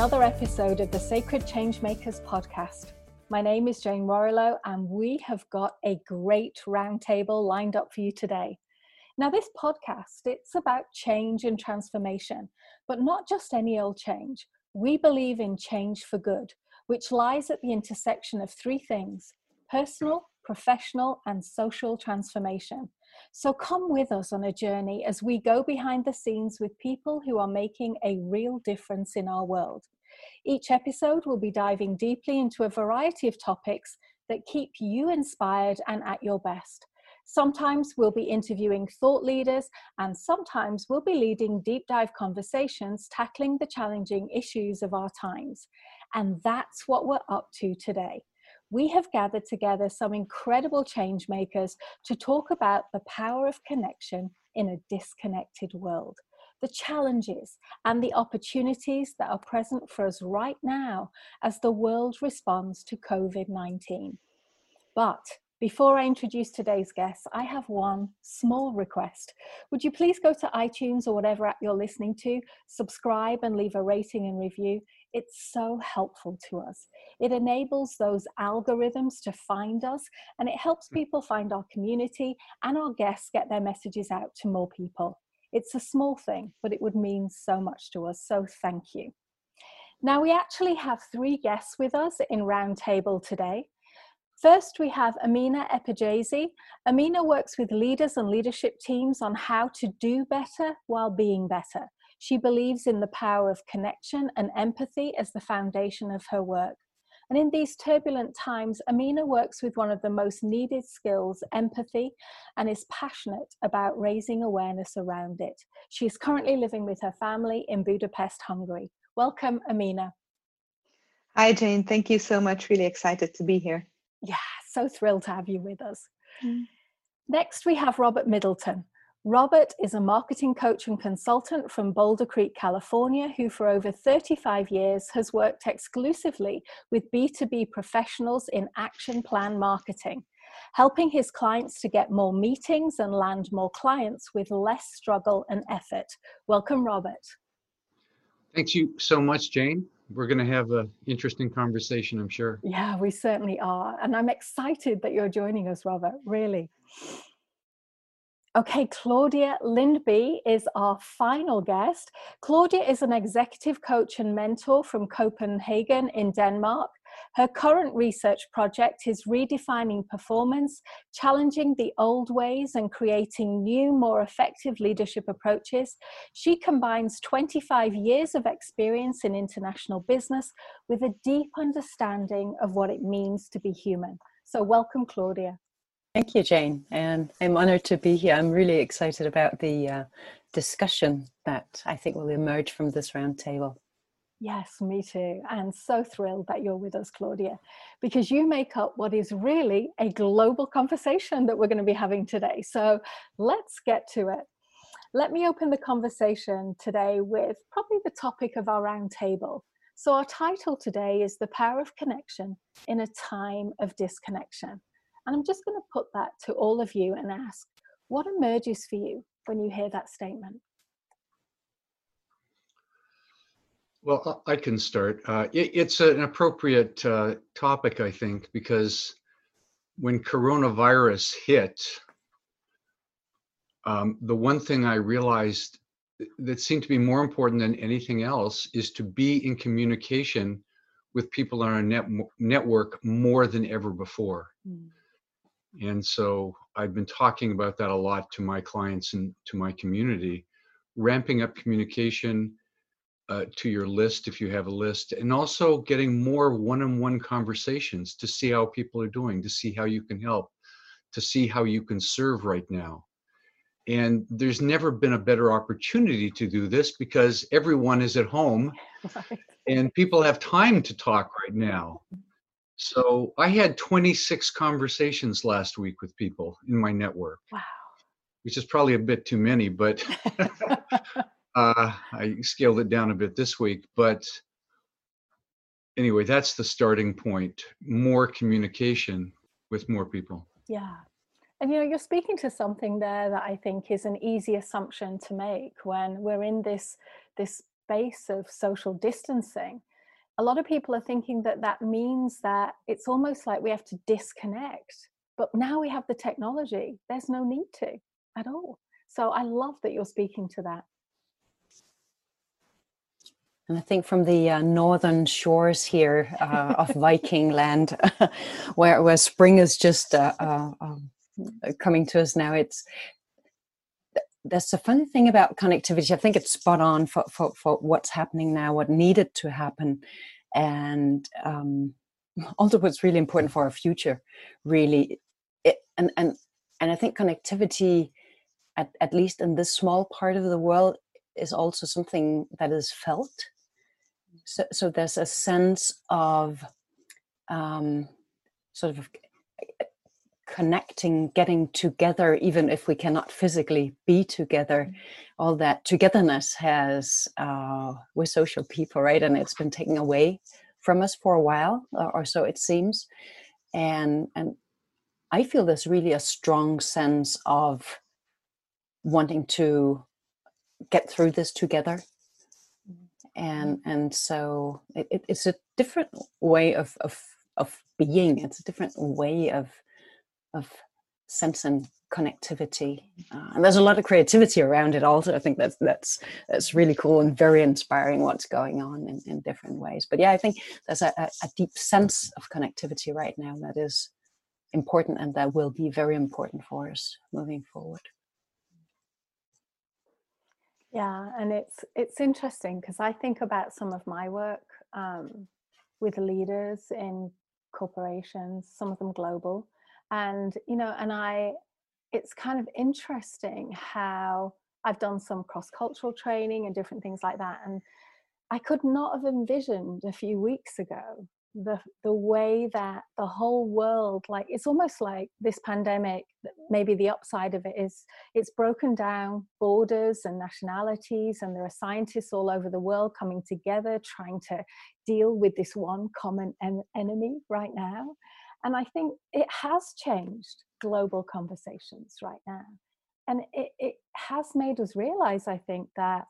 Another episode of the Sacred Changemakers podcast. My name is Jane Warrilow, and we have got a great roundtable lined up for you today. Now, this podcast, it's about change and transformation, but not just any old change. We believe in change for good, which lies at the intersection of three things personal, professional, and social transformation. So come with us on a journey as we go behind the scenes with people who are making a real difference in our world. Each episode will be diving deeply into a variety of topics that keep you inspired and at your best. Sometimes we'll be interviewing thought leaders, and sometimes we'll be leading deep dive conversations tackling the challenging issues of our times. And that's what we're up to today we have gathered together some incredible change makers to talk about the power of connection in a disconnected world, the challenges and the opportunities that are present for us right now as the world responds to COVID 19. But before I introduce today's guests, I have one small request. Would you please go to iTunes or whatever app you're listening to, subscribe and leave a rating and review? It's so helpful to us. It enables those algorithms to find us and it helps mm. people find our community and our guests get their messages out to more people. It's a small thing, but it would mean so much to us. So thank you. Now, we actually have three guests with us in Roundtable today. First, we have Amina Epijazi. Amina works with leaders and leadership teams on how to do better while being better. She believes in the power of connection and empathy as the foundation of her work. And in these turbulent times, Amina works with one of the most needed skills, empathy, and is passionate about raising awareness around it. She is currently living with her family in Budapest, Hungary. Welcome, Amina. Hi, Jane. Thank you so much. Really excited to be here. Yeah, so thrilled to have you with us. Mm. Next, we have Robert Middleton. Robert is a marketing coach and consultant from Boulder Creek, California, who for over 35 years has worked exclusively with B2B professionals in action plan marketing, helping his clients to get more meetings and land more clients with less struggle and effort. Welcome, Robert. Thanks you so much, Jane we're going to have an interesting conversation, I'm sure. Yeah, we certainly are. And I'm excited that you're joining us, Robert, really. Okay, Claudia Lindby is our final guest. Claudia is an executive coach and mentor from Copenhagen in Denmark. Her current research project is redefining performance, challenging the old ways, and creating new, more effective leadership approaches. She combines 25 years of experience in international business with a deep understanding of what it means to be human. So, welcome, Claudia. Thank you, Jane. And I'm honored to be here. I'm really excited about the uh, discussion that I think will emerge from this roundtable. Yes, me too. And so thrilled that you're with us, Claudia, because you make up what is really a global conversation that we're going to be having today. So let's get to it. Let me open the conversation today with probably the topic of our roundtable. So, our title today is The Power of Connection in a Time of Disconnection. And I'm just going to put that to all of you and ask what emerges for you when you hear that statement? Well, I can start. Uh, it, it's an appropriate uh, topic, I think, because when coronavirus hit, um, the one thing I realized that seemed to be more important than anything else is to be in communication with people on our net, network more than ever before. Mm. And so I've been talking about that a lot to my clients and to my community, ramping up communication uh, to your list if you have a list, and also getting more one on one conversations to see how people are doing, to see how you can help, to see how you can serve right now. And there's never been a better opportunity to do this because everyone is at home and people have time to talk right now. So I had 26 conversations last week with people in my network. Wow. Which is probably a bit too many, but Uh, I scaled it down a bit this week, but anyway, that's the starting point. More communication with more people. Yeah. And you know, you're speaking to something there that I think is an easy assumption to make when we're in this this space of social distancing, a lot of people are thinking that that means that it's almost like we have to disconnect. But now we have the technology, there's no need to at all. So I love that you're speaking to that. And I think from the uh, northern shores here uh, of Viking land, where, where spring is just uh, uh um, coming to us now, it's there's a funny thing about connectivity. I think it's spot on for, for, for what's happening now, what needed to happen, and um, also what's really important for our future. Really, it, and and and I think connectivity, at at least in this small part of the world, is also something that is felt. So, so there's a sense of um, sort of connecting, getting together, even if we cannot physically be together. Mm. All that togetherness has, uh, we're social people, right? And it's been taken away from us for a while, or so it seems. And, and I feel there's really a strong sense of wanting to get through this together. Mm. And and so it, it's a different way of, of of being. It's a different way of of sense and connectivity. Uh, and there's a lot of creativity around it also i think that's that's that's really cool and very inspiring what's going on in, in different ways. But yeah i think there's a, a deep sense of connectivity right now that is important and that will be very important for us moving forward. Yeah and it's it's interesting because i think about some of my work um, with leaders in corporations some of them global and you know and i it's kind of interesting how i've done some cross-cultural training and different things like that and i could not have envisioned a few weeks ago the the way that the whole world like it's almost like this pandemic maybe the upside of it is it's broken down borders and nationalities and there are scientists all over the world coming together trying to deal with this one common en- enemy right now and I think it has changed global conversations right now. And it, it has made us realize, I think, that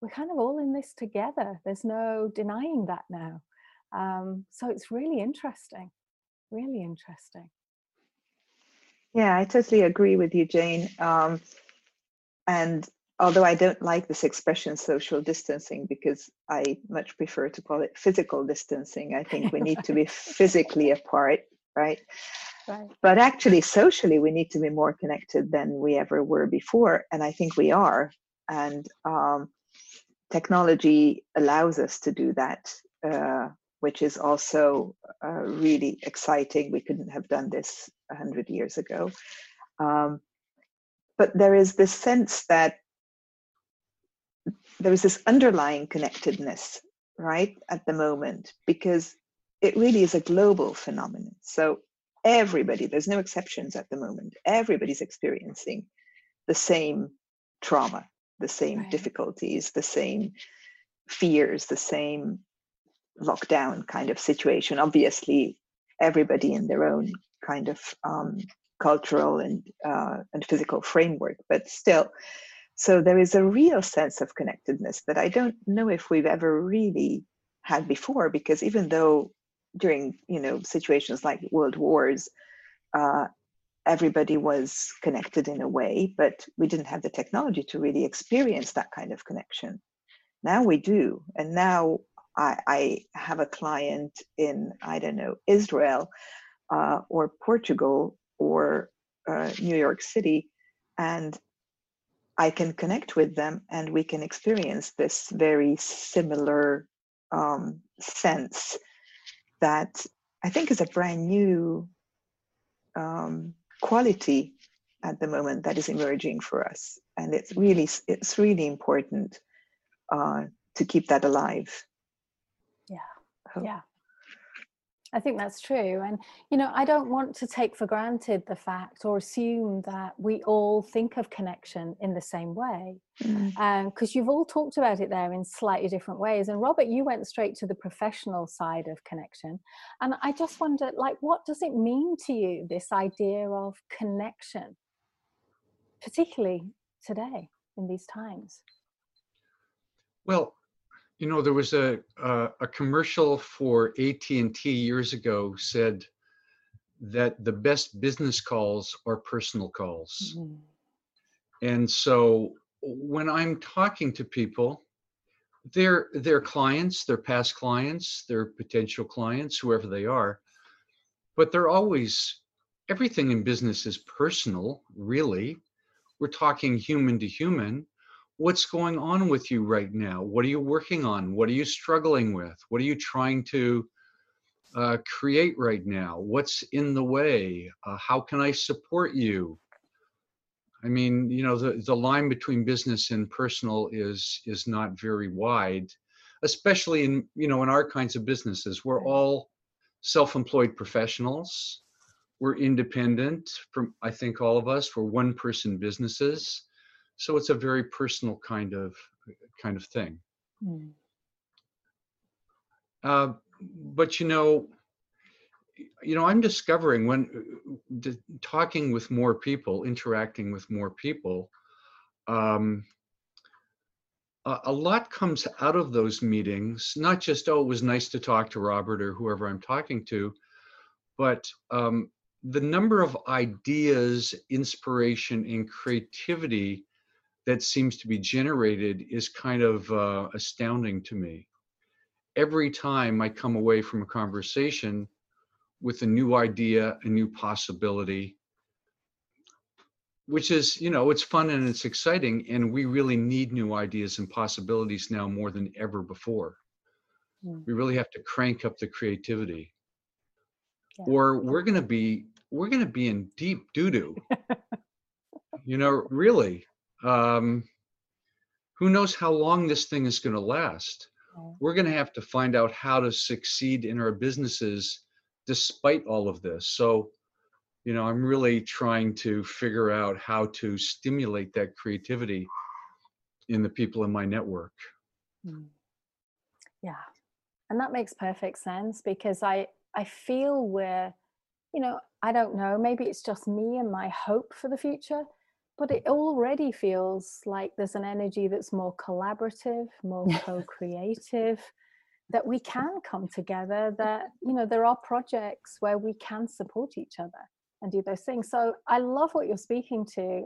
we're kind of all in this together. There's no denying that now. Um, so it's really interesting, really interesting. Yeah, I totally agree with you, Jane. Um, and although I don't like this expression social distancing because I much prefer to call it physical distancing, I think we need to be physically apart right? Right. But actually, socially, we need to be more connected than we ever were before. And I think we are. And um, technology allows us to do that, uh, which is also uh, really exciting. We couldn't have done this a 100 years ago. Um, but there is this sense that there is this underlying connectedness, right, at the moment, because it really is a global phenomenon. So everybody, there's no exceptions at the moment, everybody's experiencing the same trauma, the same right. difficulties, the same fears, the same lockdown kind of situation. Obviously, everybody in their own kind of um, cultural and uh, and physical framework, but still. So there is a real sense of connectedness that I don't know if we've ever really had before, because even though during you know situations like world wars uh, everybody was connected in a way but we didn't have the technology to really experience that kind of connection. Now we do. And now i, I have a client in i don't know israel uh, or portugal or uh, new york city and i can connect with them and we can experience this very similar um, sense that I think is a brand new um, quality at the moment that is emerging for us, and it's really it's really important uh, to keep that alive. Yeah, yeah. I think that's true. And, you know, I don't want to take for granted the fact or assume that we all think of connection in the same way. Because mm. um, you've all talked about it there in slightly different ways. And Robert, you went straight to the professional side of connection. And I just wonder, like, what does it mean to you, this idea of connection, particularly today in these times? Well, You know, there was a a, a commercial for AT and T years ago said that the best business calls are personal calls. Mm-hmm. And so when I'm talking to people, they're they're clients, they're past clients, they're potential clients, whoever they are, but they're always everything in business is personal, really. We're talking human to human. What's going on with you right now? What are you working on? What are you struggling with? What are you trying to uh, create right now? What's in the way? Uh, how can I support you? I mean, you know, the, the line between business and personal is is not very wide, especially in you know in our kinds of businesses. We're all self-employed professionals. We're independent from I think all of us. We're one-person businesses, so it's a very personal kind of kind of thing. Mm. Uh, but you know, you know i'm discovering when uh, talking with more people interacting with more people um, a, a, lot comes out of those meetings not just oh it was nice to talk to robert or whoever i'm talking to but um, the number of ideas inspiration and creativity that seems to be generated is kind of uh, astounding to me every time i come away from a conversation with a new idea, a new possibility, which is, you know, it's fun and it's exciting. And we really need new ideas and possibilities now more than ever before. Mm. We really have to crank up the creativity. Yeah. Or we're going to be we're going to be in deep doo doo. you know, really. Um, who knows how long this thing is going to last? We're going to have to find out how to succeed in our businesses despite all of this. So, you know, I'm really trying to figure out how to stimulate that creativity in the people in my network. Hmm. Yeah. And that makes perfect sense because I I feel we're, you know, I don't know, maybe it's just me and my hope for the future, but it already feels like there's an energy that's more collaborative, more co-creative that we can come together that you know there are projects where we can support each other and do those things. So i love what you're speaking to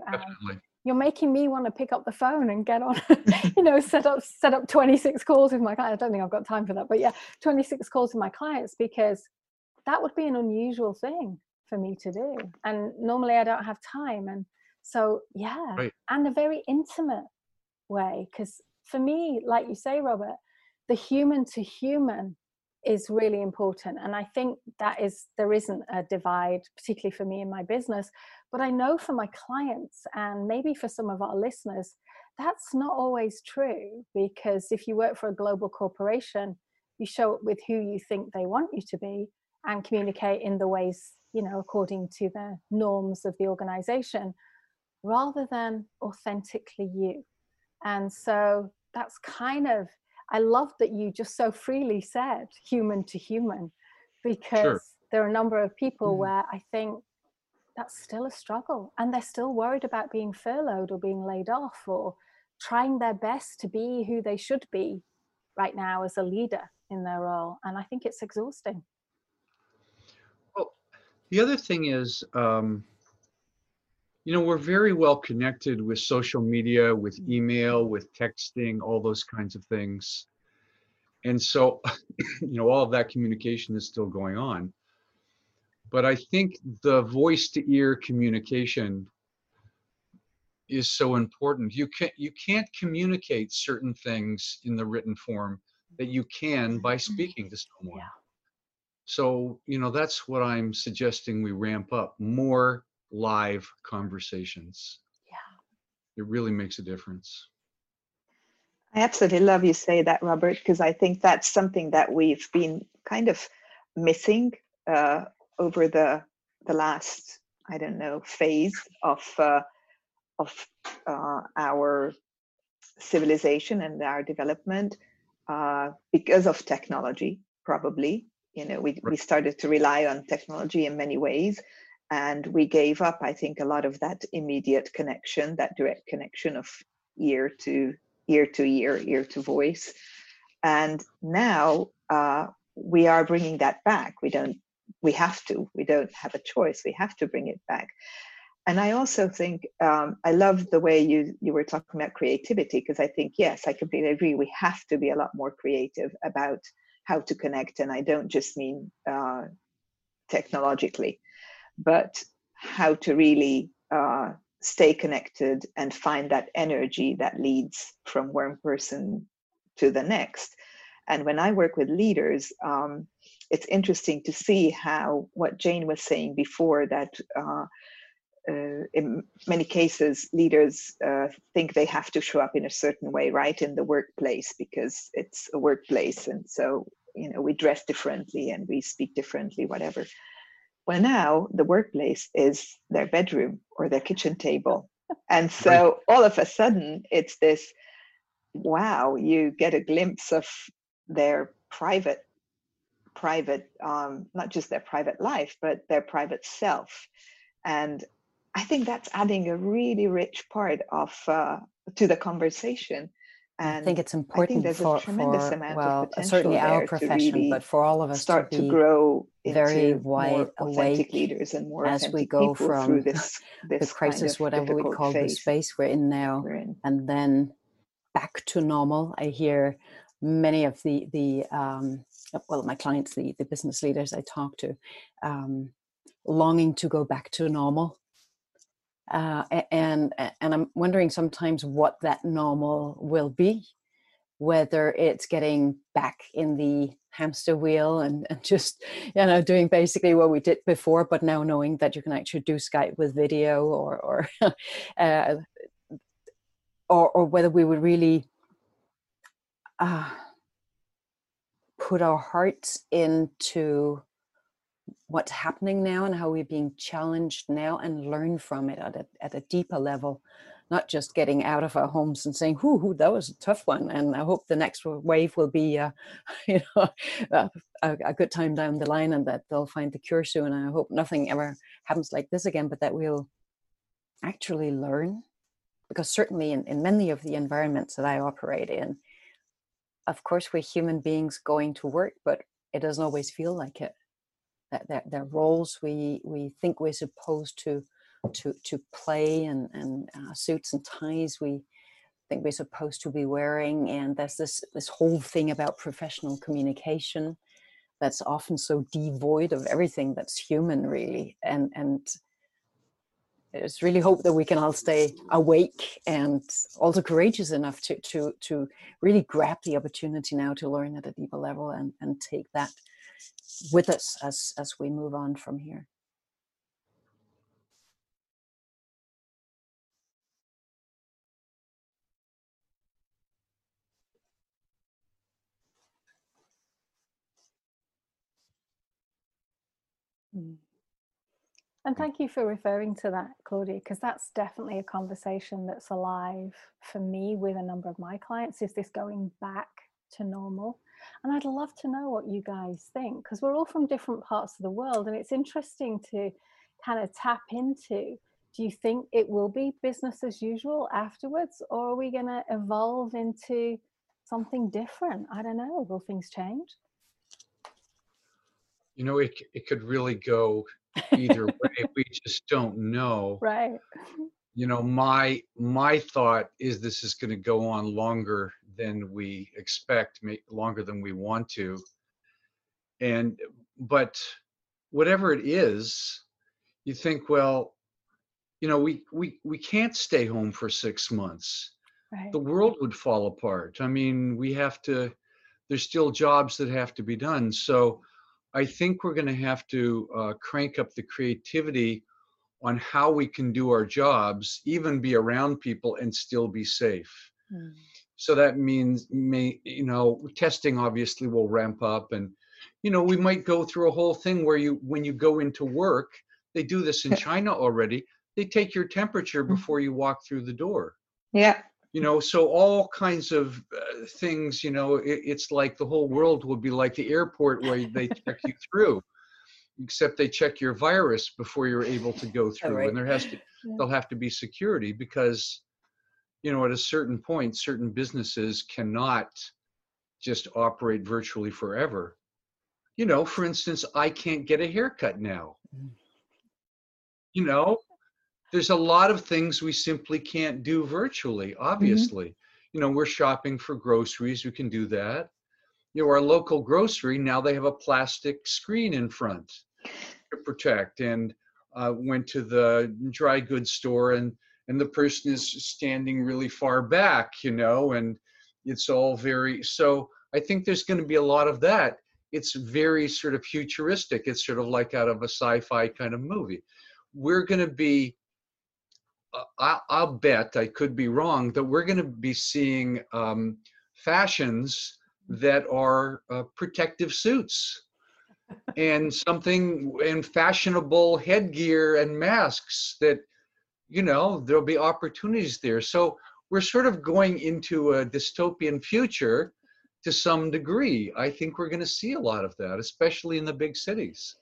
you're making me want to pick up the phone and get on you know set up set up 26 calls with my clients. I don't think i've got time for that but yeah 26 calls with my clients because that would be an unusual thing for me to do. And normally i don't have time and so yeah right. and a very intimate way because for me like you say robert the human to human is really important and i think that is there isn't a divide particularly for me in my business but i know for my clients and maybe for some of our listeners that's not always true because if you work for a global corporation you show up with who you think they want you to be and communicate in the ways you know according to the norms of the organization rather than authentically you and so that's kind of I love that you just so freely said human to human because sure. there are a number of people mm where I think that's still a struggle and they're still worried about being furloughed or being laid off or trying their best to be who they should be right now as a leader in their role. And I think it's exhausting. Well, the other thing is, um, you know we're very well connected with social media with mm. email with texting all those kinds of things and so you know all of that communication is still going on but i think the voice to ear communication is so important you can't you can't communicate certain things in the written form that you can by mm-hmm. speaking to someone yeah. so you know that's what i'm suggesting we ramp up more live conversations. Yeah. It really makes a difference. I absolutely love you say that, Robert, because I think that's something that we've been kind of missing uh, over the the last I don't know phase of uh, of uh, our civilization and our development uh, because of technology. Probably, you know, we we started to rely on technology in many ways, and we gave up i think a lot of that immediate connection that direct connection of ear to ear to ear ear to voice. And now uh, we are bringing that back. We don't we have to we don't have a choice. We have to bring it back. And i also think um, i love the way you you were talking about creativity because i think yes i completely agree we have to be a lot more creative about how to connect and i don't just mean uh, technologically but how to really uh, stay connected and find that energy that leads from one person to the next and when i work with leaders um, it's interesting to see how what jane was saying before that uh, uh, in many cases, leaders uh, think they have to show up in a certain way, right, in the workplace because it's a workplace, and so you know we dress differently and we speak differently, whatever. Well, now the workplace is their bedroom or their kitchen table, and so all of a sudden it's this. Wow, you get a glimpse of their private private um, not just their private life but their private self and I think that's adding a really rich part of uh, to the conversation. And I think it's important think for, for well, certainly our profession, really but for all of us start to, to grow very wide awake leaders and more as we go from this, this the crisis, whatever we call phase. the space we're in now, we're in. and then back to normal. I hear many of the the um, well, my clients, the the business leaders I talk to, um, longing to go back to normal uh, and and I'm wondering sometimes what that normal will be, whether it's getting back in the hamster wheel and, and just you know doing basically what we did before, but now knowing that you can actually do Skype with video or or uh, or, or whether we would really uh, put our hearts into what's happening now and how we're being challenged now and learn from it at a, at a deeper level not just getting out of our homes and saying whoo, whoo that was a tough one and i hope the next wave will be uh, you know a, a, good time down the line and that they'll find the cure soon. And i hope nothing ever happens like this again but that we'll actually learn because certainly in, in many of the environments that i operate in of course we're human beings going to work but it doesn't always feel like it their, their roles we we think we're supposed to to to play and and uh, suits and ties we think we're supposed to be wearing. And there's this this whole thing about professional communication that's often so devoid of everything that's human really. And and it's really hope that we can all stay awake and also courageous enough to to to really grab the opportunity now to learn at a deeper level and and take that with us as as we move on from here mm. And thank you for referring to that, Claudia, because that's definitely a conversation that's alive for me with a number of my clients. Is this going back to normal? And I'd love to know what you guys think because we're all from different parts of the world. And it's interesting to kind of tap into do you think it will be business as usual afterwards or are we going to evolve into something different? I don't know. Will things change? You know it, it could really go either way. We just don't know. Right you know my my thought is this is going to go on longer than we expect longer than we want to. And but whatever it is you think well you know we we we can't stay home for 6 months. Right. the world would fall apart. I mean we have to there's still jobs that have to be done. So i think we're going to have to uh, crank up the creativity on how we can do our jobs, even be around people and still be safe. Mm. So that means, may, you know, testing obviously will ramp up, and you know, we might go through a whole thing where you, when you go into work, they do this in China already. They take your temperature mm. before you walk through the door. Yeah. You know, so all kinds of uh, things. You know, it, it's like the whole world will be like the airport where they check you through except they check your virus before you're able to go through right. and there has to yeah. there'll have to be security because you know at a certain point certain businesses cannot just operate virtually forever. You know, for instance, I can't get a haircut now. Mm. You know, there's a lot of things we simply can't do virtually, obviously. You know, we're shopping for groceries, we can do that. You know, our local grocery, now they have a plastic screen in front to protect. And uh, went to the dry goods store and and the person is standing really far back, you know, and it's all very so I think there's going to be a lot of that. It's very sort of futuristic. It's sort of like out of a sci-fi kind of movie. We're going to be uh, I'll, I'll, bet I could be wrong that we're going to be seeing um, fashions that are uh, protective suits and something and fashionable headgear and masks that you know there'll be opportunities there. So we're sort of going into a dystopian future to some degree. I think we're going to see a lot of that especially in the big cities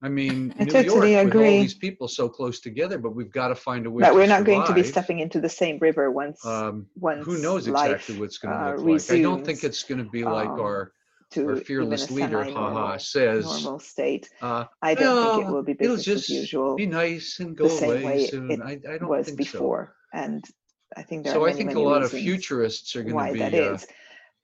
I mean, I New totally York agree. with all these people so close together, but we've got to find a way. But to we're not going to be stepping into the same river once Um, once who knows life, exactly what it's going to uh, look like? I don't think it's going to be like um, our to our fearless leader, haha, says. normal state. Uh, I don't think it "Oh, will be it'll business just as usual be nice and go the same away way soon. it I, I don't was think before. And I think so. there So are I many, think a many lot of reasons futurists are going to be that uh, is.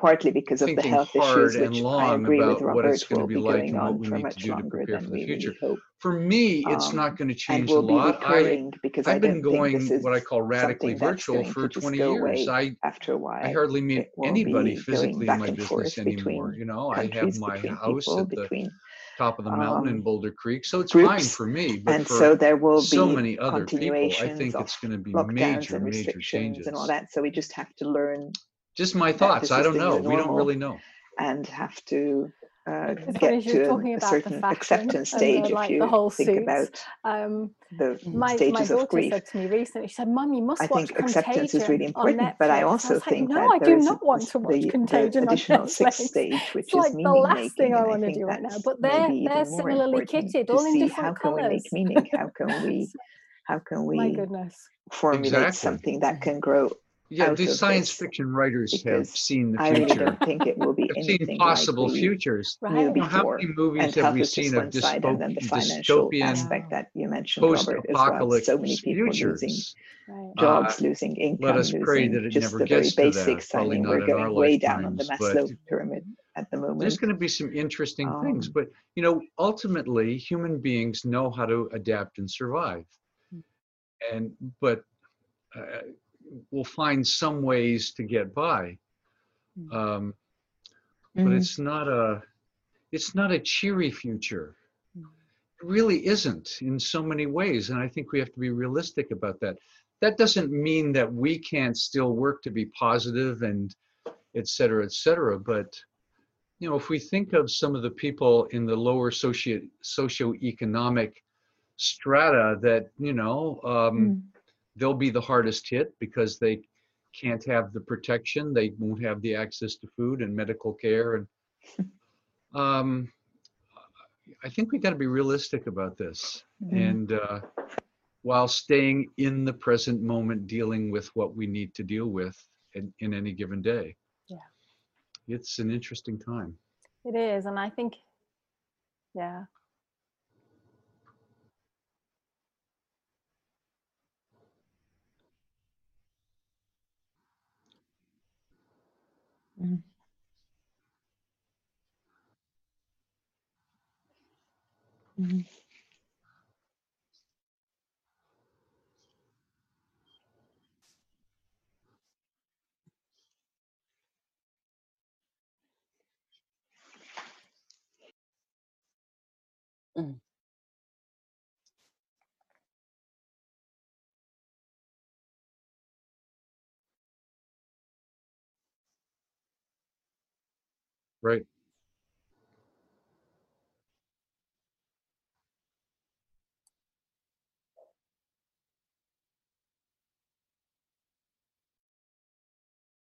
Partly because of the health hard issues, and which I long agree with about what Robert it's going will to be like going and what on we for need to much do to longer prepare than for the we future. really hope. For me, it's Um, not going to change a lot. I because I I've been going what I call radically virtual for 20 years. I after a while. I hardly meet anybody physically in my business anymore. You know, I have my house people, at the between top of the mountain in um, Boulder Creek, so it's fine for me. But and for so there will be so many other people, I think it's going to be major, major restrictions and all that. So we just have to learn Just my thoughts. I don't know. We don't really know. and have to uh, get to a, a certain acceptance stage the, if like the you whole think suits. about Um, the my my stages of daughter grief. said to me recently, she said, "Mum, you must I watch think acceptance is really important, but I Netflix." also was like, think "No, that I do not want to watch the, the Contagion on additional sixth stage, which It's like is the meaning last making, thing I want to do right now. But they're they're similarly kitted, all in see different how can we make meaning, how can we, how can we? My we goodness. formulate something that can grow Yeah, out these science this, fiction writers have because seen the I really future. don't think it will be Have seen anything possible like we futures. knew Right. You know, how before. many movies And have health we is just seen of one side, and then the financial dystopian aspect that you mentioned, Robert, as well. post-apocalyptic So many people losing futures? Right. Uh, jobs, losing income, Let us pray losing that it just never the very gets to that, basics. I probably mean, not we're in our going way down on the lifetimes, but Maslow pyramid at the moment. there's going to be some interesting things Um, but you know ultimately human beings know how to adapt and survive Mm. and but uh, we'll find some ways to get by Mm. um, but Mhm. it's not a it's not a cheery future Mm. it really isn't in so many ways and i think we have to be realistic about that that doesn't mean that we can't still work to be positive and et cetera et cetera but you know if we think of some of the people in the lower socio socioeconomic strata that you know um, Mm. They'll be the hardest hit because they can't have the protection. They won't have the access to food and medical care and um, i think we got to be realistic about this. Mhm. and uh, while staying in the present moment dealing with what we need to deal with in, in any given day. Yeah. it's an interesting time. It is, and I think, yeah, Mm. right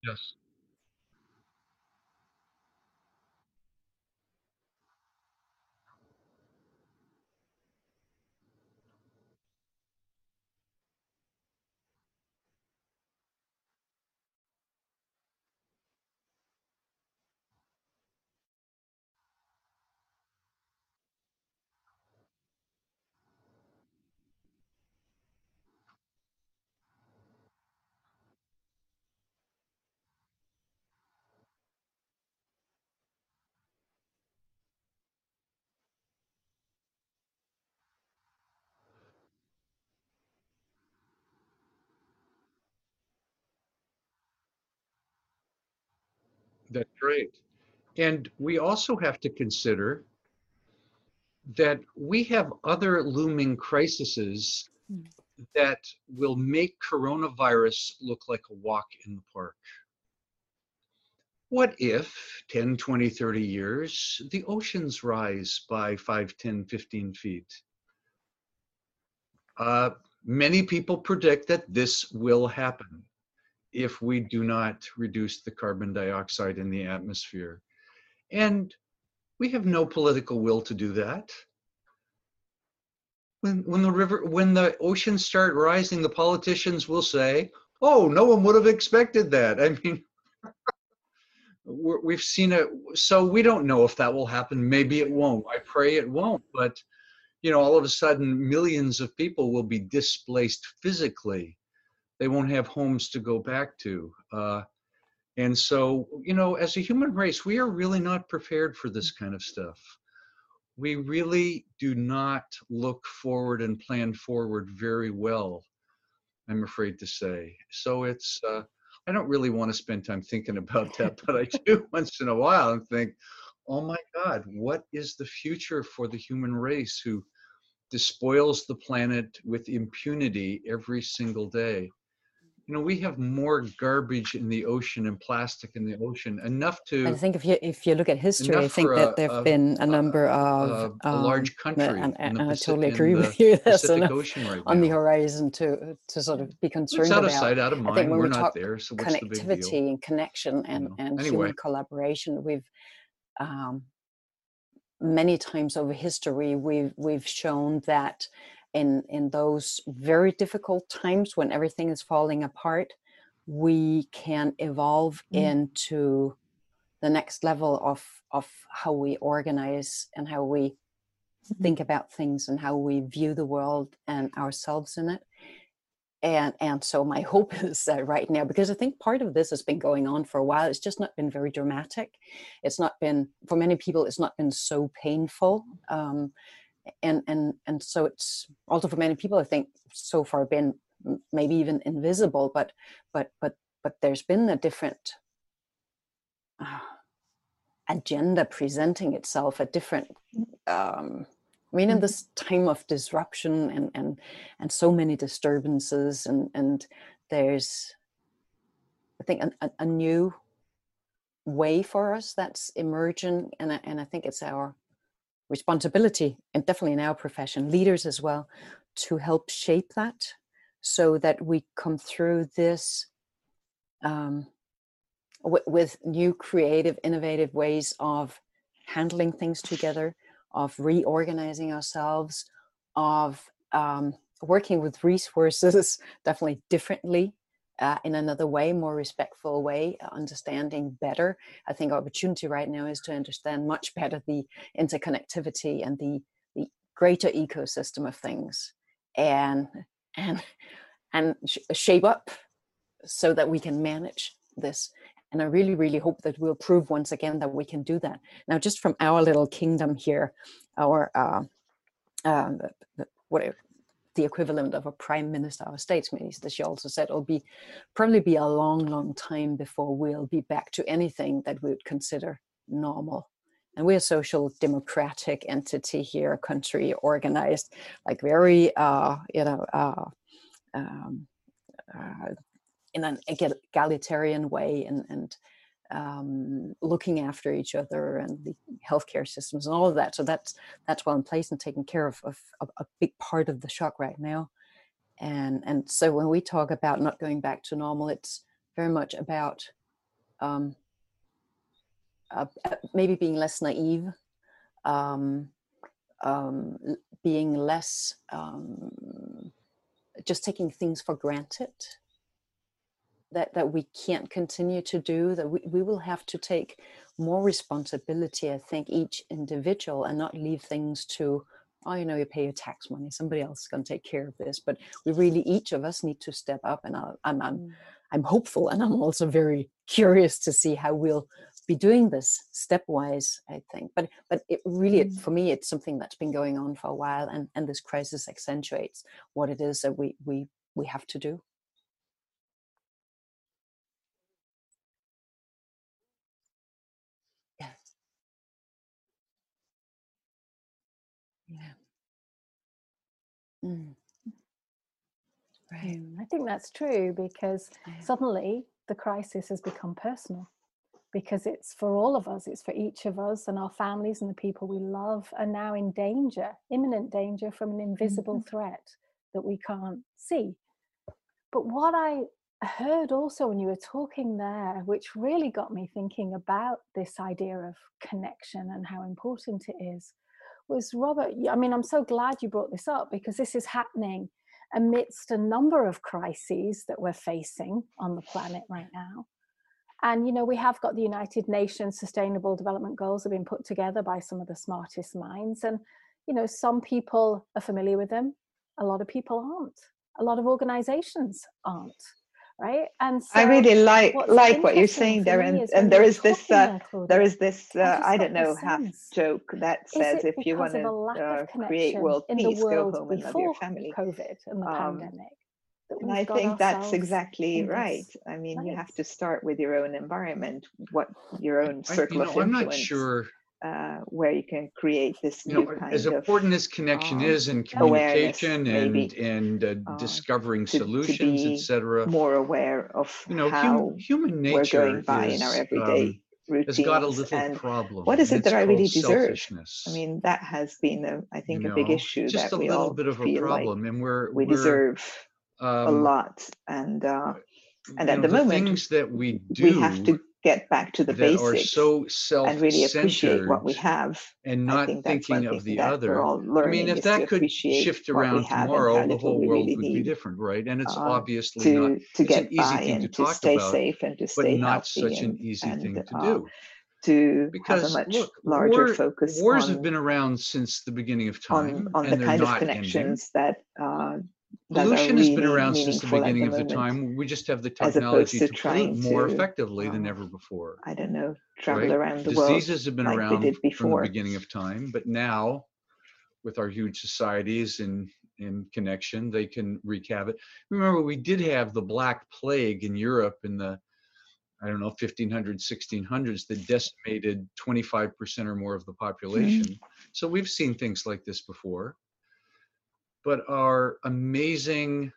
yes That's great. And we also have to consider that we have other looming crises Mm. that will make coronavirus look like a walk in the park. What if 10, 20, 30 years, the oceans rise by 5, 10, 15 feet? Uh, many people predict that this will happen if we do not reduce the carbon dioxide in the atmosphere. And we have no political will to do that. When, when the river, when the oceans start rising, the politicians will say, "Oh, no one would have expected that." I mean, we're, we've seen it, so we don't know if that will happen. Maybe it won't. I pray it won't. But you know, all of a sudden, millions of people will be displaced physically. They won't have homes to go back to. Uh, and so, you know, as a human race, we are really not prepared for this kind of stuff. We really do not look forward and plan forward very well, I'm afraid to say. So it's, uh, I don't really want to spend time thinking about that, but I do once in a while and think, oh my God, what is the future for the human race who despoils the planet with impunity every single day? You know we have more garbage in the ocean and plastic in the ocean enough to I think if you if you look at history, I think that there have been a number of a, a um, large country and, in and I totally agree with you. Ocean right on the horizon to to sort of be concerned It's out of about. sight, out of I mind. think when We're we not there, so what's the big deal? connectivity and connection and, know. and Anyway. human collaboration, we've um, many times over history we've we've shown that in in those very difficult times when everything is falling apart, we can evolve Mm. into the next level of of how we organize and how we Mhm. think about things and how we view the world and ourselves in it and and so my hope is that right now because i think part of this has been going on for a while it's just not been very dramatic it's not been for many people it's not been so painful um, and and and so it's also for many people i think so far been maybe even invisible but but but but there's been a different uh, agenda presenting itself a different um, I mean, in Mhm. this time of disruption and and and so many disturbances, and and there's, I think, a, a, a new way for us that's emerging, and I, and I think it's our responsibility, and definitely in our profession, leaders as well, to help shape that, so that we come through this um, with, with new, creative, innovative ways of handling things together of reorganizing ourselves, of um, working with resources definitely differently uh, in another way, more respectful way, uh, understanding better. I think our opportunity right now is to understand much better the interconnectivity and the the greater ecosystem of things, and and and sh- shape up so that we can manage this. And I really, really hope that we'll prove once again that we can do that. Now, just from our little kingdom here, our uh, uh, the- the- equivalent of a prime minister, our states minister, she also said it'll be probably be a long, long time before we'll be back to anything that we would consider normal. And we're a social democratic entity here, a country organized like very, uh, you know, uh, um, uh, in an egalitarian way and, and um, looking after each other and the healthcare systems and all of that. So that's that's well in place and taking care of, of, of a big part of the shock right now. And and so when we talk about not going back to normal, it's very much about um, uh, uh, maybe being less naive, um, um, being less um, just taking things for granted that that we can't continue to do that we, we will have to take more responsibility i think each individual and not leave things to oh you know you pay your tax money somebody else is going to take care of this but we really each of us need to step up and I, i'm i'm Mm. i'm hopeful and i'm also very curious to see how we'll be doing this stepwise i think but but it really Mm. for me it's something that's been going on for a while and and this crisis accentuates what it is that we we we have to do Mm. Right. Mm, I think that's true because Yeah. suddenly the crisis has become personal because it's for all of us, it's for each of us and our families and the people we love are now in danger, imminent danger from an invisible threat that we can't see. But what I heard also when you were talking there, which really got me thinking about this idea of connection and how important it is, was Robert. I mean, I'm so glad you brought this up because this is happening amidst a number of crises that we're facing on the planet right now. And, you know, we have got the United Nations Sustainable Development Goals have been put together by some of the smartest minds. And, you know, some people are familiar with them, a lot of people aren't, a lot of organizations aren't. Right. And so I really like like what you're saying there, and and there is this uh, there, there is this I uh, just I don't know half sense joke that says if you want to uh, create world in the peace, go home and love your family. COVID and the Um, pandemic? And I think that's exactly right. I mean, you have to start with your own environment, what your own I, you circle of know, I'm not sure. Uh, where you can create this You new know, kind as of important as connection um, is in communication maybe, and and uh, uh, discovering to, solutions, etc. more aware of You know, hum, how human we're going nature by in our everyday um, has got a little and problem, what is it that I really deserve? I mean, that has been, a, I you think, a big issue just that a we little all bit of a feel like problem, and we're we we're deserve a um, lot. And uh, and at know the the moment, things that we we have do to get back to the that basics so and really appreciate what we have. and not think thinking of the other. I mean, if that could shift around tomorrow, the whole world really would be different, right? And it's uh, obviously not, to to it's an easy by thing to to talk stay about, safe and to but not such an easy and thing to uh, do. to have a much look, larger war, focus wars have been around since the beginning of time, on the and they're kind of not ending. connections that uh, Pollution has been around since the at the beginning of the time. We just have the technology to to pollute more to effectively than uh, ever before, I don't know travel right? around the world Diseases have been like around from the beginning of time, but now with our huge societies and in connection, they can wreak havoc. Remember, we did have the Black Plague in Europe in the I don't know 1500s, 1600s that decimated 25% or more of the Mm-hmm. population. So we've seen things like this before. But our amazing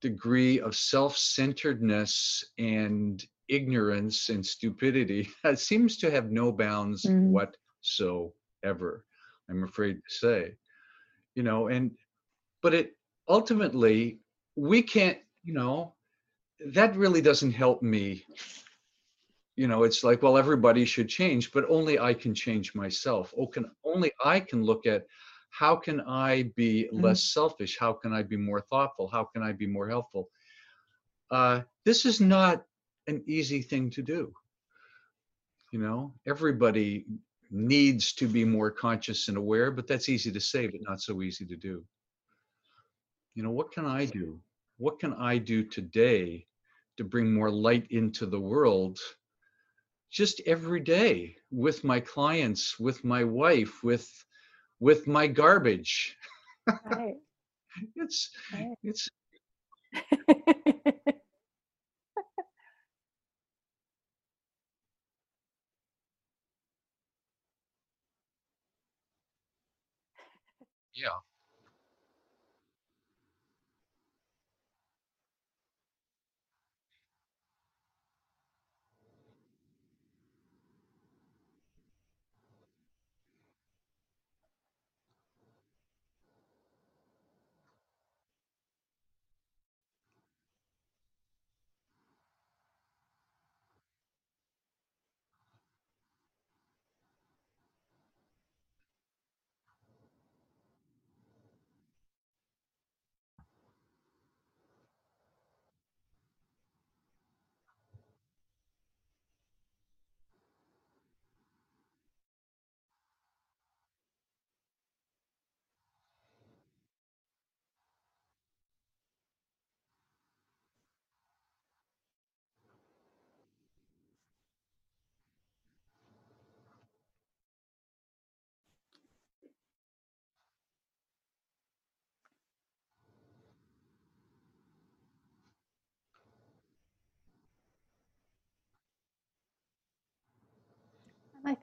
degree of self-centeredness and ignorance and stupidity seems to have no bounds Mhm. whatsoever i'm afraid to say you know and but it ultimately we can't you know that really doesn't help me you know it's like well everybody should change but only i can change myself oh can only i can look at how can i be Mm. less selfish? How can i be more thoughtful? How can i be more helpful? Uh, this is not an easy thing to do. You know everybody needs to be more conscious and aware but that's easy to say but not so easy to do. You know what can i do? What can i do today to bring more light into the world just every day with my clients with my wife with with my garbage Right. it's Right. it's yeah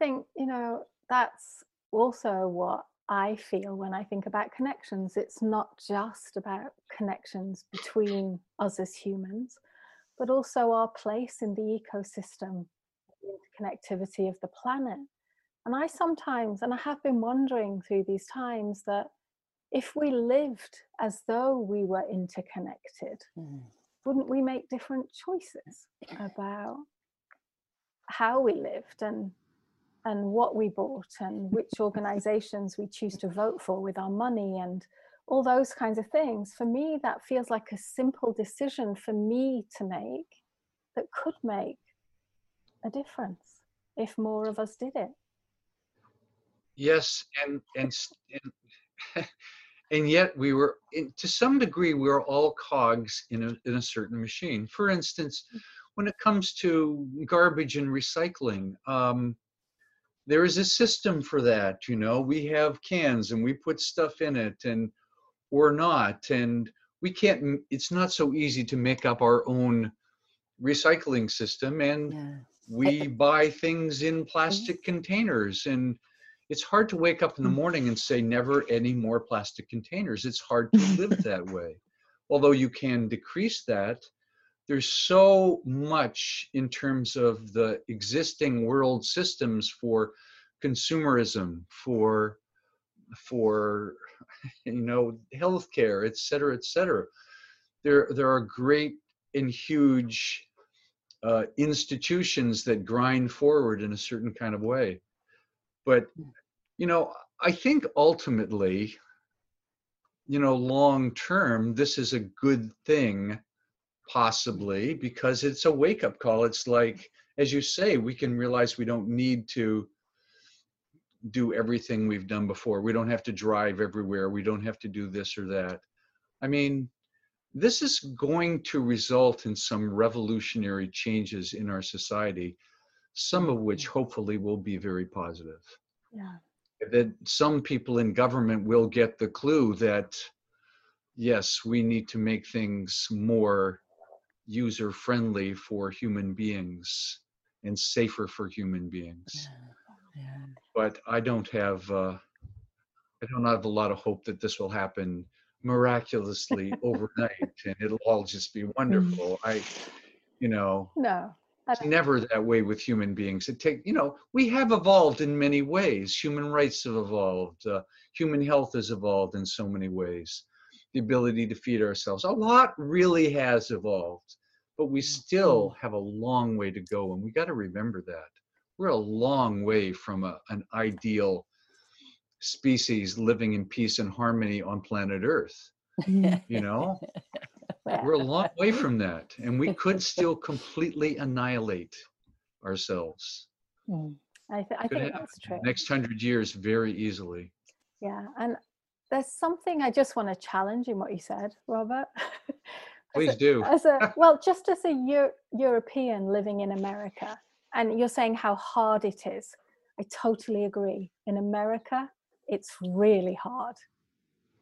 think, you know, that's also what I feel when I think about connections. It's not just about connections between us as humans, but also our place in the ecosystem, the connectivity of the planet. And I sometimes, and I have been wondering through these times, that if we lived as though we were interconnected, mm. wouldn't we make different choices about how we lived and and what we bought and which organizations we choose to vote for with our money and all those kinds of things. For me, that feels like a simple decision for me to make that could make a difference if more of us did it. Yes, and and and, and yet we were, in, to some degree, we are all cogs in a in a certain machine. For instance, mm. when it comes to garbage and recycling, um, there is a system for that. You know, we have cans and we put stuff in it, and or not, and we can't. It's not so easy to make up our own recycling system, and we buy things in mm-hmm. plastic containers and it's hard to wake up in the mm. morning and say never any more plastic containers it's hard to live that way although you can decrease that there's so much in terms of the existing world systems for consumerism for for you know healthcare et cetera et cetera. There there are great and huge uh, institutions that grind forward in a certain kind of way. But hmm. you know, I think ultimately, you know, long term, this is a good thing, possibly, because it's a wake up call. It's like, as you say, we can realize we don't need to do everything we've done before. We don't have to drive everywhere. We don't have to do this or that. I mean, this is going to result in some revolutionary changes in our society, some of which hopefully will be very positive. Yeah that some people in government will get the clue that yes we need to make things more user friendly for human beings and safer for human beings yeah. Yeah. but i don't have uh, i don't have a lot of hope that this will happen miraculously overnight and it'll all just be mm. wonderful i you know no it's never that way with human beings. It take you know we have evolved in many ways. Human rights have evolved. Uh, human health has evolved in so many ways. The ability to feed ourselves, a lot really has evolved, but we still mm-hmm. have a long way to go, and we got to remember that we're a long way from a, an ideal species living in peace and harmony on planet Earth. you know we're a long way from that and we could still completely annihilate ourselves mm. i, th- I think that's true next hundred years very easily yeah and there's something i just want to challenge in what you said robert. Please do. as a well just as a Euro- european living in america and you're saying how hard it is i totally agree. In america it's really hard.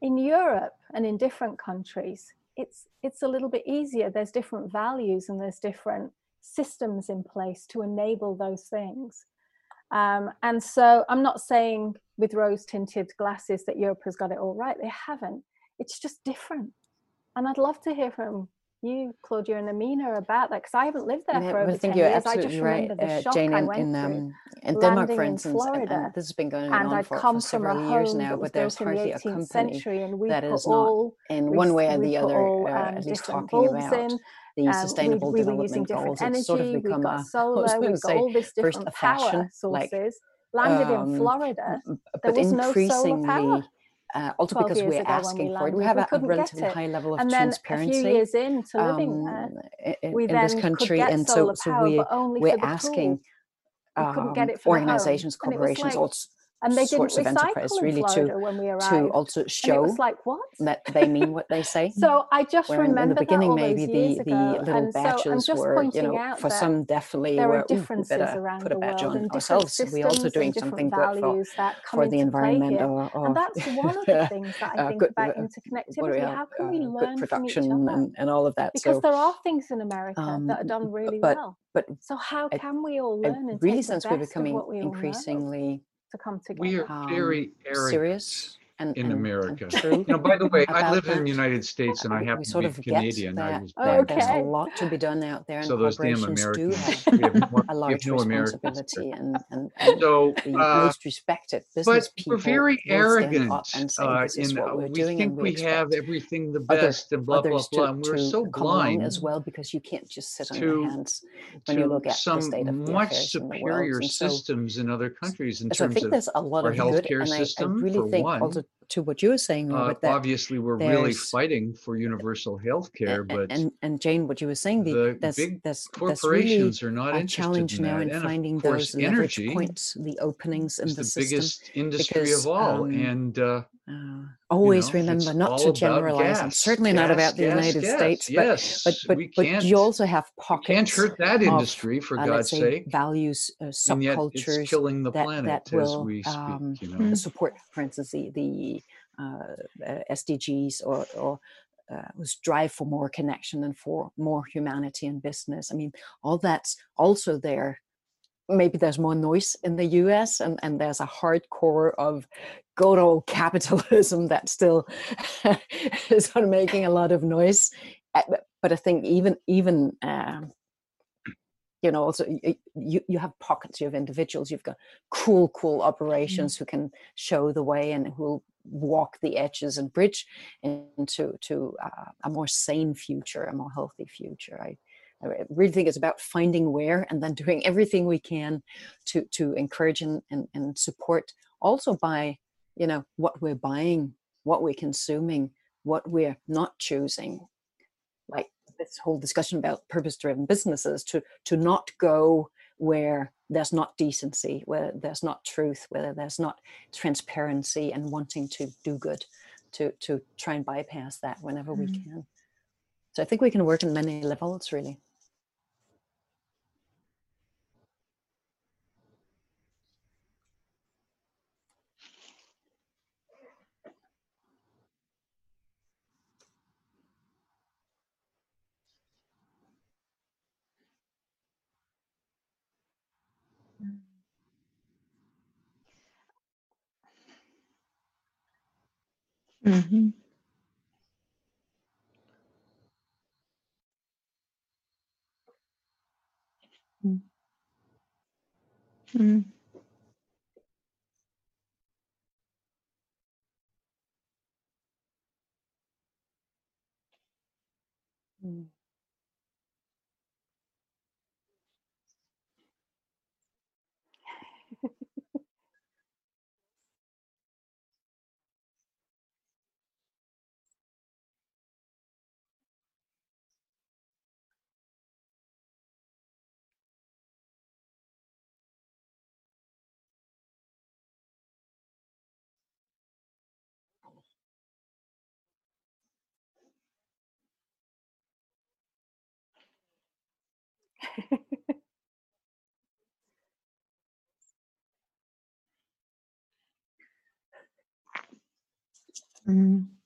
In europe and in different countries it's it's a little bit easier. There's different values and there's different systems in place to enable those things um, and so i'm not saying with rose tinted glasses that europe has got it all right. They haven't. It's just different. And i'd love to hear from you, Claudia and Amina, about that because I haven't lived there yeah, for over I think 10 you're years. Absolutely I just remember the shock Jane, I went in, um, in Denmark, for instance, and, and, this has been going and on I'd for, come for several years now, but there's hardly a company that is not in one way or the other all, uh, um, at least talking about. in, the um, sustainable we, we development goals. Energy, it's sort of become a, solar, we've got all this different power sources. Like, landed in um, Florida, there was no solar power uh, also because we're asking we for it. We have we a, a, relatively high level of and transparency. a few years into living um, there, in, in this country, and so, so we, we're asking um, organizations, corporations, like, also and they sorts of enterprise really to to also show like what that they mean what they say. so I just Where remember in the beginning maybe the the little and badges so were you know for some definitely there were differences around put a badge on ourselves. We also doing something good for, for the environment or, or, and that's one of the things that I uh, think good, about uh, interconnectivity. How can we uh, learn production from each other? And, and all of that? Because there are things in America um, that are done really well. But so how can we all learn? And really, since we're becoming increasingly to come together? We are Um, very arrogant serious and in and- and America. true. You know, by the way, I about live in that. the United States and I happen we to be of get Canadian. I that was Oh, born there- there's okay. a lot to be done out there, and So those damn corporations do Americans. have We have more- a we large have no Americans responsibility, and, and, and So, the uh, most respected business but people we're very arrogant and say, uh, "This is in what uh, we're we doing," think and we we expect have everything the other- best and blah blah others blah to, and we're to so come along blind as well because you can't just sit on to- your hands when you to look at the some state of the much affairs in the world. superior And so, systems in other countries in so I terms think of there's a lot our of good, healthcare and I, I system, really for think one. also to what you were saying, uh, Robert, that obviously we're really fighting for universal health care but and and Jane, what you were saying, the, the there's, big there's, there's really corporations are not interested challenge in now that. in and finding of course those energy points, the openings in the, the biggest industry because, of all um, and uh, Uh, always know, remember not to about generalize, and gas, certainly not about the gas, United gas. States, but yes but but, we but you also have we pockets can't hurt that of, industry for uh, god's say, sake values, uh, and yet subcultures it's killing the that- planet that as will, we speak um, you know Mm. support, for instance, the the uh, uh, SDGs or or uh, who strive for more connection and for more humanity in business. I mean, all that's also there. Maybe there's more noise in the US and, and there's a hardcore of good old capitalism that still is sort of making a lot of noise. Uh, But, I think even even um, you know also you, you have pockets you have individuals you've got cool cool operations who can show the way and who will walk the edges and bridge into to uh, a more sane future a more healthy future i I really think it's about finding where and then doing everything we can to to encourage and, and, and support also by you know what we're buying what we're consuming what we're not choosing. Like this whole discussion about purpose driven businesses to to not go where there's not decency where there's not truth where there's not transparency and wanting to do good to to try and bypass that whenever we Mm. can. So i think we can work in many levels really Mhm. Mm. Mm. Mm.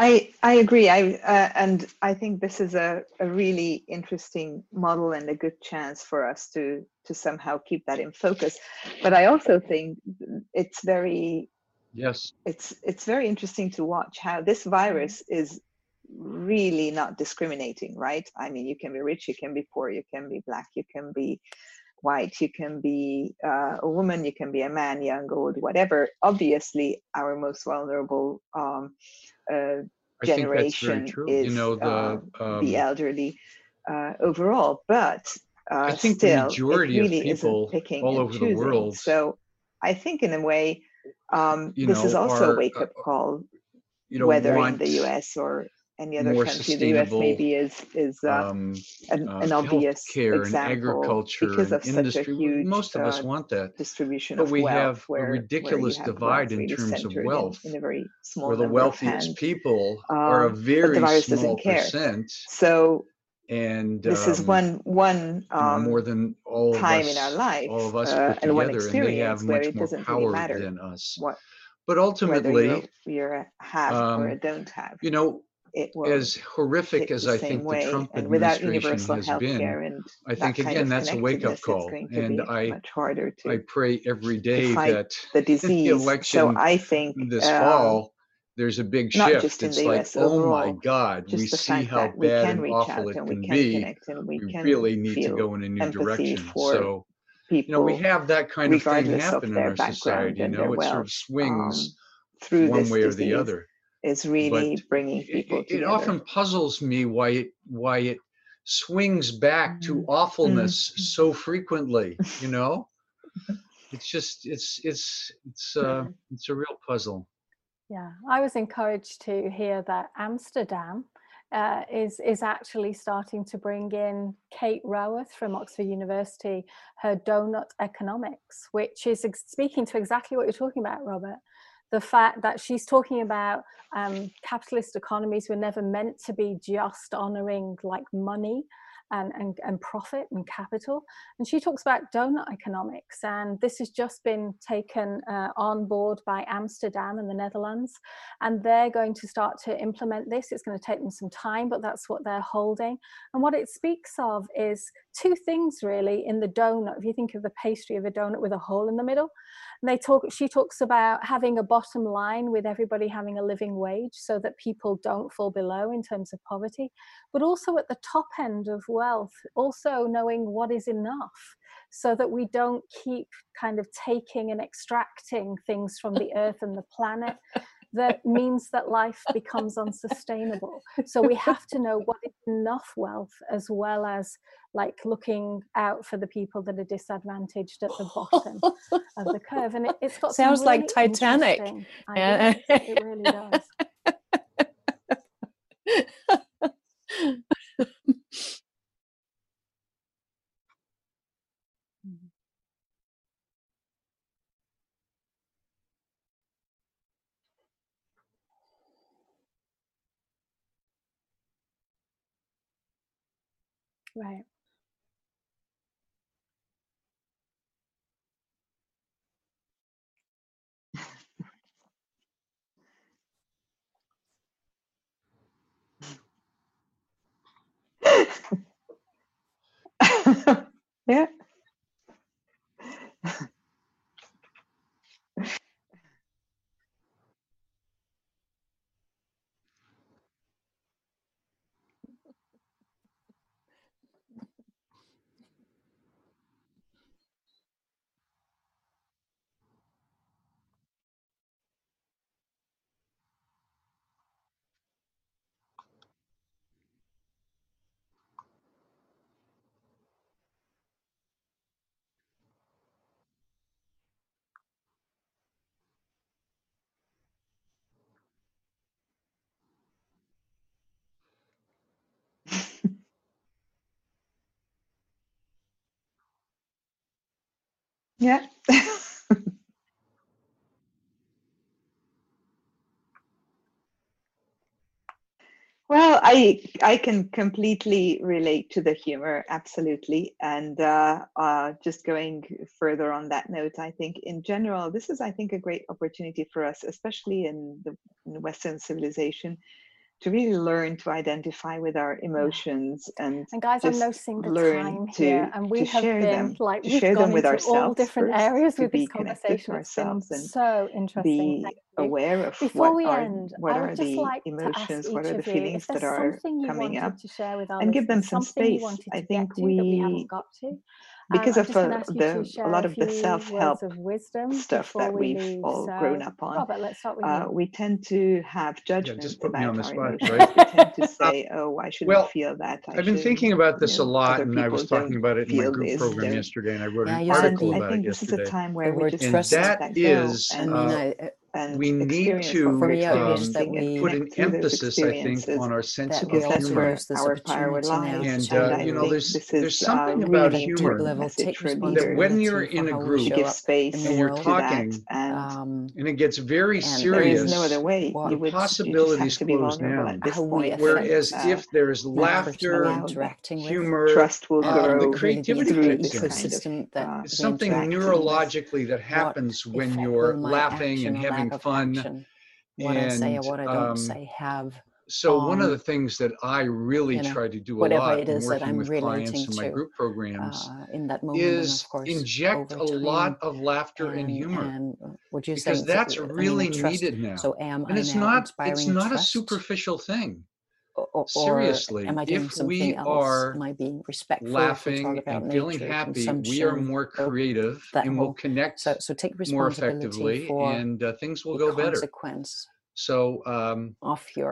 I I agree. I uh, and I think this is a, a really interesting model and a good chance for us to to somehow keep that in focus. But I also think it's very yes it's it's very interesting to watch how this virus is really not discriminating, right? I mean, you can be rich, you can be poor, you can be black, you can be white, you can be uh, a woman, you can be a man, young, old, whatever. Obviously, our most vulnerable um, uh, i think that's very generation is you know the uh, um, the elderly uh, overall, but uh, I think the still, majority it of really isn't people picking all over the choosing. world, So I think, in a way, um, this is also are, a uh, call you know whether in the US or any other more country. The US maybe is is uh, um, an, uh, an obvious healthcare and agriculture because and of such a industry. Huge Most of us uh, want that. distribution But of we have a ridiculous have divide in really terms of in- wealth, in, a very small where the wealthiest people are a Um, very small percent, So and this is um, one one um, more than all of time us, in our life all of us uh, put and together, and they have much more doesn't really than us. what but ultimately, you're, you're a have or a um, don't have. you know, It will as horrific as I think the Trump and without administration has been, and I think again that's a wake up call. And I much harder to, I pray every day that the in the disease. so election I think this um, fall there's a big not shift. just in It's the like, US oh my overall, God, we see how bad can and reach awful out it and we can can be. connect and we We can really need to go in a new direction. So you know, we people have that kind of thing happen in our society. You know, it sort of swings um, through one this way or the disease other. Is really But bringing people it, it together. often puzzles me why it why it swings back to Mm. awfulness so frequently. You know, it's just it's it's it's uh it's a real puzzle. Yeah, I was encouraged to hear that Amsterdam uh, is is actually starting to bring in Kate Raworth from Oxford University, her donut economics, which is ex- speaking to exactly what you're talking about, Robert. The fact that she's talking about um, capitalist economies were never meant to be just honoring like money and, and, and profit and capital. And she talks about donut economics, and this has just been taken uh, on board by Amsterdam and the Netherlands, and they're going to start to implement this. It's going to take them some time, but that's what they're holding. And what it speaks of is two things really in the donut. If you think of the pastry of a donut with a hole in the middle, and they talk. She talks about having a bottom line with everybody having a living wage, so that people don't fall below in terms of poverty, but also at the top end of wealth, also knowing what is enough so that we don't keep kind of taking and extracting things from the earth and the planet that means that life becomes unsustainable so we have to know what is enough wealth as well as like looking out for the people that are disadvantaged at the bottom of the curve and it, it's got Sounds like Titanic. Yeah. ideas. it really does right yeah. Yeah. Well, I I can completely relate to the humor, absolutely. And uh, uh, just going further on that note, I think in general, this is, I think, a great opportunity for us, especially in the in Western civilization, to really learn to identify with our emotions and And guys, I'm noticing the learn time to here, and we have share been them, like we've share gone them with into all ourselves different first, areas to with this conversation. ourselves and so interesting. be aware of Before what we are end, what I are the like emotions, what are the feelings that are coming up, to share with and give them some space. I think get to that we we haven't got to. Um, because of just going to uh, the a lot of the self-help of wisdom stuff that we we've leave. all grown up on, Robert, let's start with uh, we tend to have Yeah, judgments just put me on about the our spot, emotions. right? We tend to Uh, say, "Oh, I shouldn't well, feel that. I I've been thinking about You this a lot, and I was talking about it in my group this. program Don't. yesterday, and I wrote Yeah, an you said And article I about it think this is a time where we word just And have to trust. let that that go is, And you and know, and we need experience to for me at least, um, that we put an through those emphasis, I think, experiences on our sense that of we because that's humor. where use our power opportunity now to lies. And share And uh, I you know, think there's this there's is something at about really humor important level message take for that when you're responsibility for in a how we group show give up in space the and you're world. to that. talking And Um, and it gets very and there is no serious, other way. what the You would you just have possibilities to be close vulnerable at down. this how we point. Whereas affect And uh, if there's that laughter, we're interacting with, humor, trust will um, the um, grow really the creativity entire through kicks this in. kind of ecosystem that uh, It's something interact with. neurologically that happens when effect you're will my laughing action and or having fun. action. What I say or And what I don't um, say have so one of the things that I really you know, try to do a lot it in is that working I'm with clients in my group programs uh, in that moment, is of course inject a lot of laughter and And humor and uh, what you're because so, that's I mean, really needed now. So am And I it's not it's not a superficial thing. Or, Seriously, am I doing if something we else? are Am I being respectful if we talk laughing and feeling happy, we are more creative and will connect So so take more effectively and uh, things will go better. consequence So um,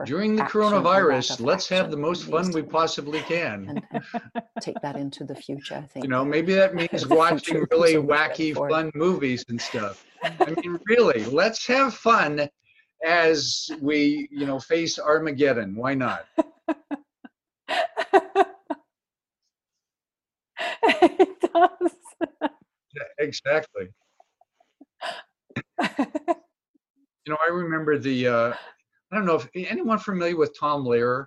during the action or lack coronavirus, let's have the most fun we possibly can. and, and take that into the future. I think You know, maybe that means watching really so much better wacky, fun movies and stuff. I mean, really, let's have fun as we, you know, face Armageddon. Why not? it does. Exactly. You know, I remember the, uh, I don't know if anyone familiar with Tom Lehrer?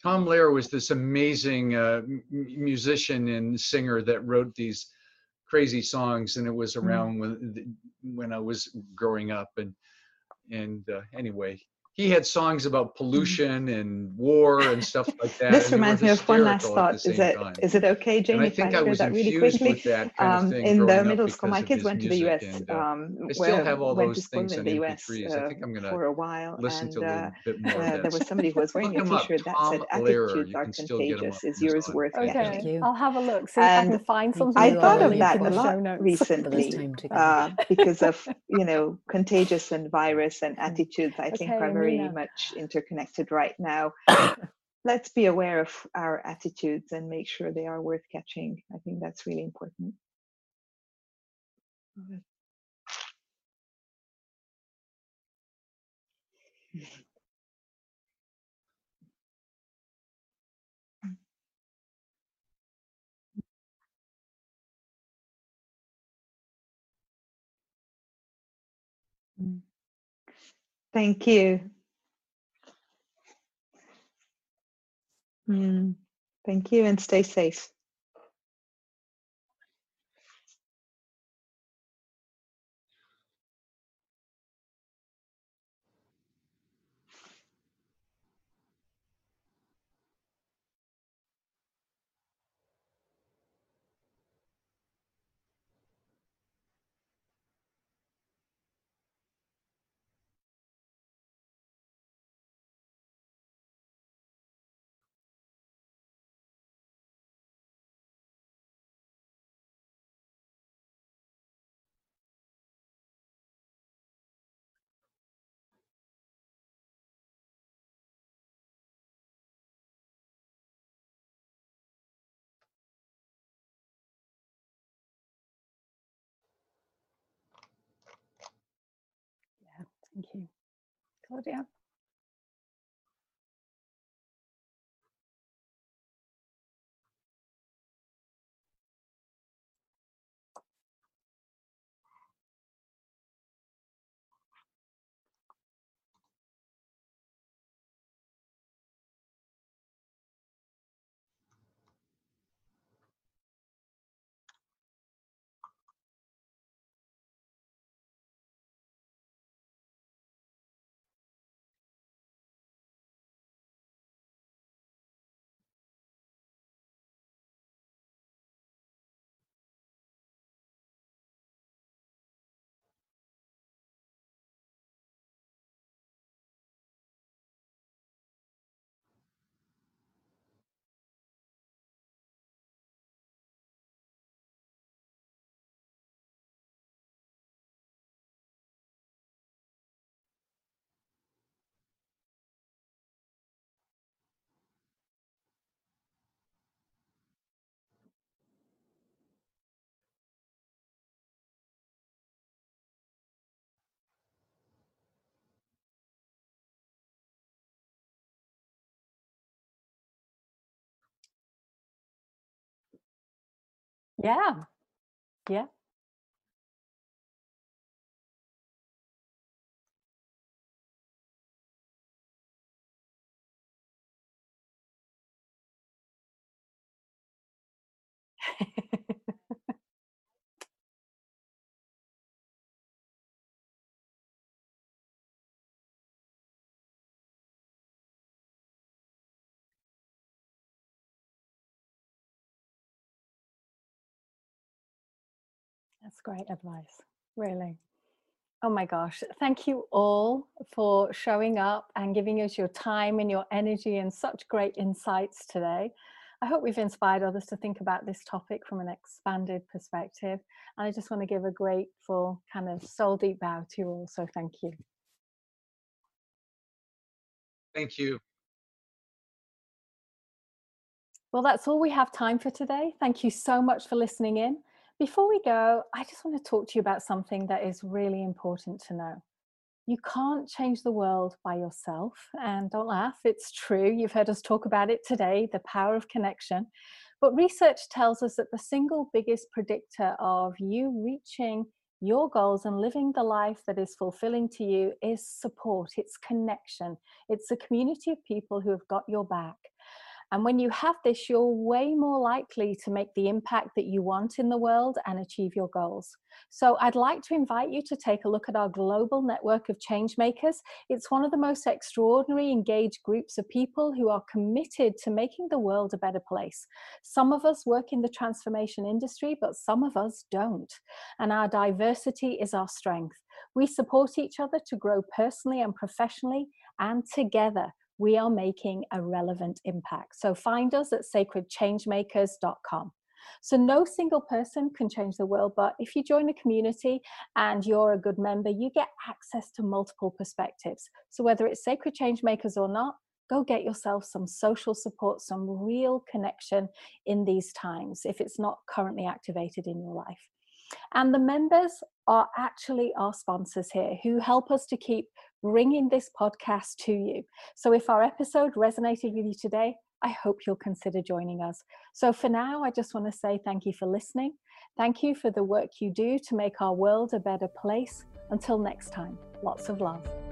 Tom Lehrer was this amazing uh, m- musician and singer that wrote these crazy songs, and it was Mm. around when when I was growing up. And and uh, anyway, he had songs about pollution and war and stuff like that. This and they were reminds me of one last thought. Is same it time. is it okay, And Jane, I if I think I share was that really infused quickly? with that kind of Um, thing in the middle school, my kids went to the US. and uh, Um, I still where- have all went to those school things in on the US MP3s. I uh, think I'm gonna for a while, listen and to a little uh, bit more uh, of there was somebody who was wearing Look a him up, T-shirt that Tom said, Lehrer. "Attitudes You are can still get him contagious. Is yours Amazon. worth okay, getting?" Thank you. I'll have a look. See if I can find something. I thought of that a the for show lot notes. for this recently time together. uh, because of you know contagious and virus and attitudes. I think Okay, are very much interconnected right now. Let's be aware of our attitudes and make sure they are worth catching. I think that's really important. Mm. Thank you. Mm, Thank you and stay safe. Yeah, thank you. Claudia? Yeah, yeah. That's great advice, really. Oh my gosh. Thank you all for showing up and giving us your time and your energy and such great insights today. I hope we've inspired others to think about this topic from an expanded perspective. And I just want to give a grateful kind of soul deep bow to you all. So thank you. Thank you. Well, that's all we have time for today. Thank you so much for listening in. Before we go, I just want to talk to you about something that is really important to know. You can't change the world by yourself. And don't laugh, it's true. You've heard us talk about it today the power of connection. But research tells us that the single biggest predictor of you reaching your goals and living the life that is fulfilling to you is support, it's connection, it's a community of people who have got your back. And when you have this, you're way more likely to make the impact that you want in the world and achieve your goals. So I'd like to invite you to take a look at our global network of changemakers. It's one of the most extraordinary engaged groups of people who are committed to making the world a better place. Some of us work in the transformation industry, but some of us don't. And our diversity is our strength. We support each other to grow personally and professionally and together we are making a relevant impact. So find us at sacredchangemakers.com. So no single person can change the world, but if you join a community and you're a good member, you get access to multiple perspectives. So whether it's Sacred Change Makers or not, go get yourself some social support, some real connection in these times if it's not currently activated in your life. And the members are actually our sponsors here who help us to keep bringing this podcast to you. So if our episode resonated with you today, I hope you'll consider joining us. So for now, I just want to say thank you for listening. Thank you for the work you do to make our world a better place. Until next time, lots of love.